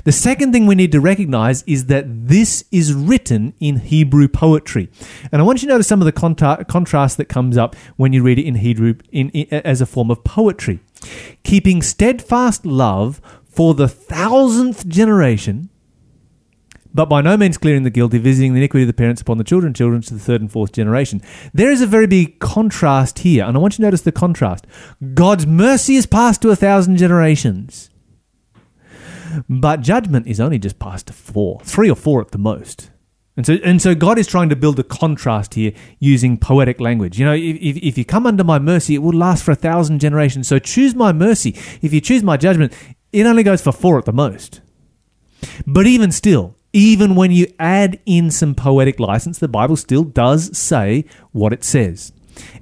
Speaker 1: The second thing we need to recognize is that this is written in Hebrew poetry, and I want you to notice some of the contra- contrast that comes up when you read it in Hebrew in, in as a form of poetry keeping steadfast love for the thousandth generation, but by no means clearing the guilty, visiting the iniquity of the parents upon the children, children to the third and fourth generation. There is a very big contrast here, and I want you to notice the contrast. God's mercy is passed to a thousand generations, but judgment is only just passed to four, three or four at the most. And so, and so God is trying to build a contrast here using poetic language. You know, if, if, you come under my mercy, it will last for a thousand generations. So choose my mercy. If you choose my judgment, it only goes for four at the most. But even still, even when you add in some poetic license, the Bible still does say what it says.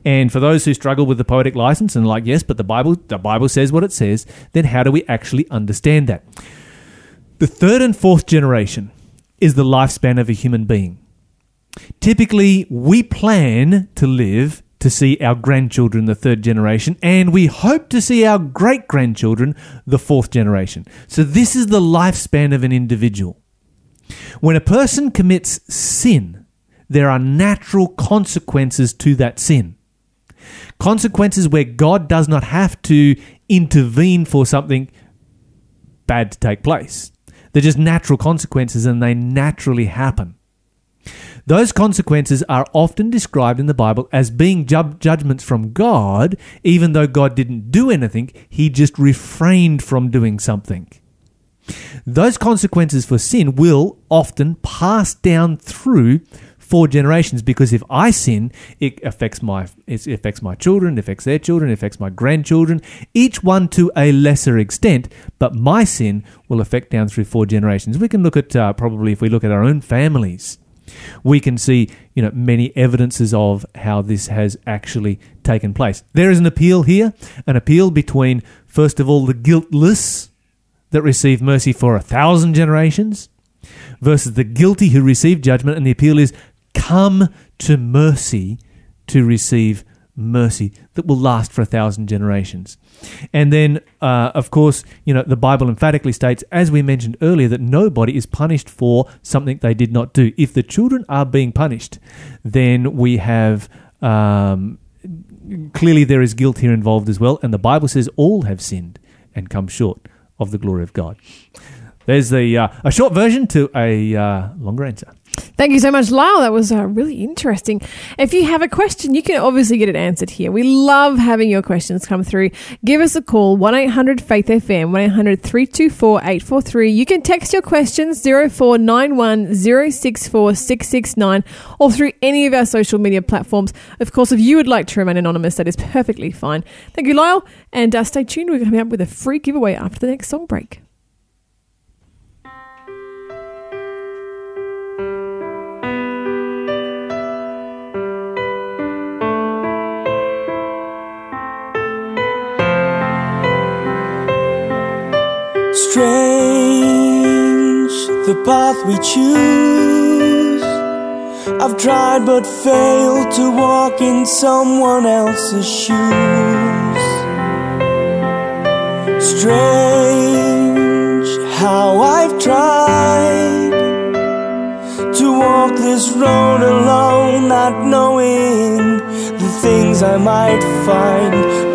Speaker 1: And for those who struggle with the poetic license and like, yes, but the Bible, the Bible says what it says, then how do we actually understand that? The third and fourth generation is the lifespan of a human being. Typically, we plan to live to see our grandchildren, the third generation, and we hope to see our great grandchildren, the fourth generation. So, this is the lifespan of an individual. When a person commits sin, there are natural consequences to that sin. Consequences where God does not have to intervene for something bad to take place. They're just natural consequences and they naturally happen. Those consequences are often described in the Bible as being ju- judgments from God, even though God didn't do anything, He just refrained from doing something. Those consequences for sin will often pass down through four generations because if I sin, it affects my it affects my children, it affects their children, it affects my grandchildren, each one to a lesser extent. But my sin will affect down through four generations. We can look at uh, probably if we look at our own families, we can see you know many evidences of how this has actually taken place. There is an appeal here, an appeal between first of all the guiltless that receive mercy for a thousand generations versus the guilty who receive judgment, and the appeal is come to mercy to receive mercy that will last for a thousand generations. And then, uh, of course, you know, the Bible emphatically states, as we mentioned earlier, that nobody is punished for something they did not do. If the children are being punished, then we have. Um, clearly, there is guilt here involved as well, and the Bible says all have sinned and come short of the glory of God. There's the uh, a short version to a uh, longer answer.
Speaker 2: Thank you so much, Lyle. That was uh, really interesting. If you have a question, you can obviously get it answered here. We love having your questions come through. Give us a call, 1 800 Faith FM, 1 800 324 843. You can text your questions 0491 064 669 or through any of our social media platforms. Of course, if you would like to remain anonymous, that is perfectly fine. Thank you, Lyle. And uh, stay tuned. We're coming up with a free giveaway after the next song break.
Speaker 4: Strange, the path we choose. I've tried but failed to walk in someone else's shoes. Strange, how I've tried to walk this road alone, not knowing the things I might find.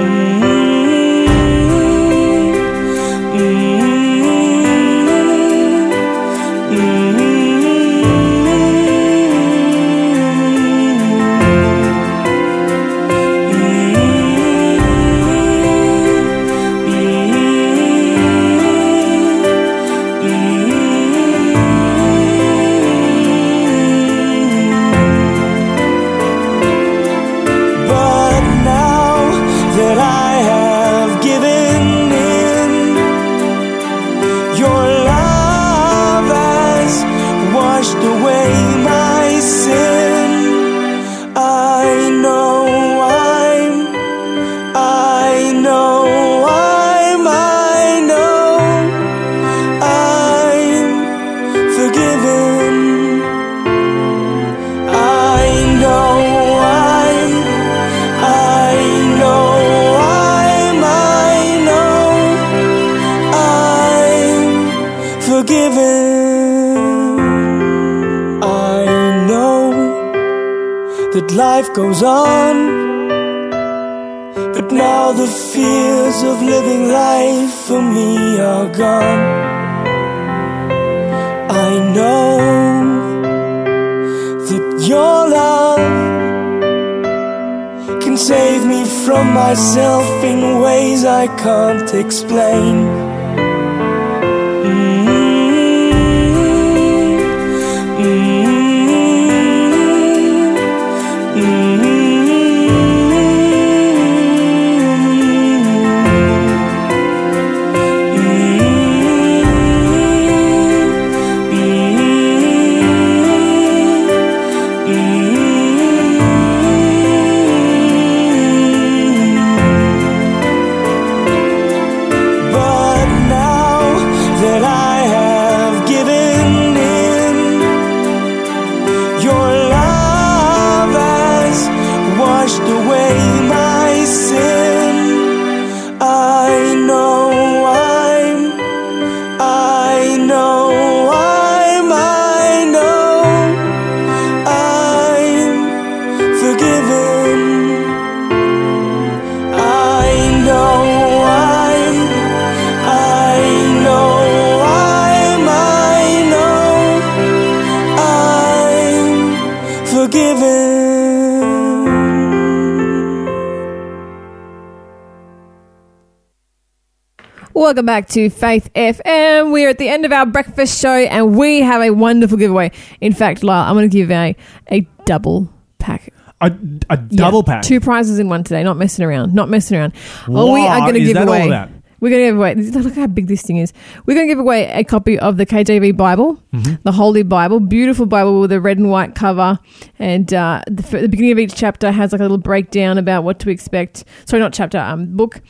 Speaker 2: Welcome back to Faith FM. We are at the end of our breakfast show and we have a wonderful giveaway. In fact, Lyle, I'm going to give a, a double pack.
Speaker 1: A, a double
Speaker 2: Yeah,
Speaker 1: pack.
Speaker 2: Two prizes in one today. Not messing around. Not messing around. Oh, we are
Speaker 1: What
Speaker 2: going to
Speaker 1: is
Speaker 2: give
Speaker 1: that all
Speaker 2: away.
Speaker 1: about?
Speaker 2: We're going to give away. Look how big this thing is. We're going to give away a copy of the KJV Bible,
Speaker 1: Mm-hmm.
Speaker 2: the Holy Bible, beautiful Bible with a red and white cover, and uh, the, the beginning of each chapter has like a little breakdown about what to expect. Sorry, not chapter, um, book.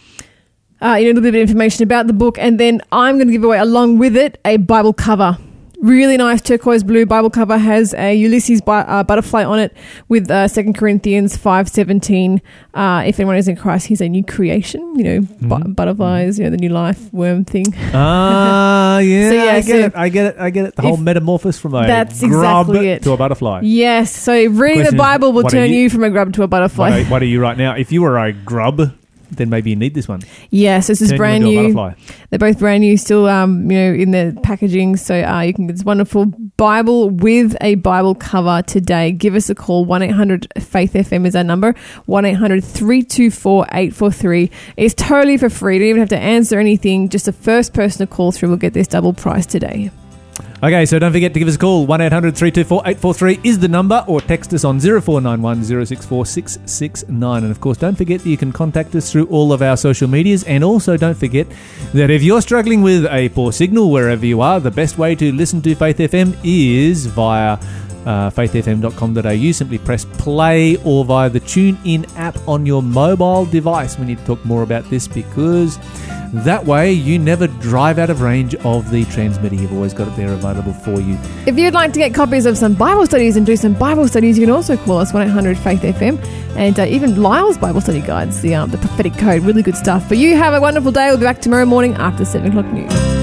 Speaker 2: Uh, you know, a little bit of information about the book, and then I'm going to give away along with it a Bible cover. Really nice turquoise blue Bible cover has a Ulysses bi- uh, butterfly on it with uh, 2 Corinthians 5.17. Uh, if anyone is in Christ, he's a new creation. You know,
Speaker 1: Mm-hmm.
Speaker 2: butterflies, you know, the new life worm thing.
Speaker 1: Ah, yeah,
Speaker 2: So, yeah,
Speaker 1: I get
Speaker 2: so
Speaker 1: it. I get it. I get it. The whole metamorphosis from a
Speaker 2: That's
Speaker 1: grub
Speaker 2: exactly it.
Speaker 1: to a butterfly.
Speaker 2: Yes, so reading
Speaker 1: Question
Speaker 2: the Bible will turn
Speaker 1: you-
Speaker 2: you from a grub to a butterfly.
Speaker 1: What are, what are you right now? If you were a grub, then maybe you need this one.
Speaker 2: Yes, this is
Speaker 1: Turn
Speaker 2: brand new. They're both brand new, still um, you know, in the packaging. So uh, you can get this wonderful Bible with a Bible cover today. Give us a call. One eight hundred Faith FM is our number. One 324 843 It's totally for free. You don't even have to answer anything. Just the first person to call through will get this double price today.
Speaker 1: Okay, so don't forget to give us a call. 1 800 324 843 is the number, or text us on 0491 064 669. And of course, don't forget that you can contact us through all of our social medias. And also, don't forget that if you're struggling with a poor signal wherever you are, the best way to listen to Faith FM is via uh, faithfm.com.au. Simply press play or via the Tune In app on your mobile device. We need to talk more about this because that way you never drive out of range of the transmitter. You've always got it there available for you.
Speaker 2: If you'd like to get copies of some Bible studies and do some Bible studies, you can also call us 1 800 Faith FM and uh, even Lyle's Bible study guides, the, um, the prophetic code. Really good stuff. But you have a wonderful day. We'll be back tomorrow morning after 7 o'clock news.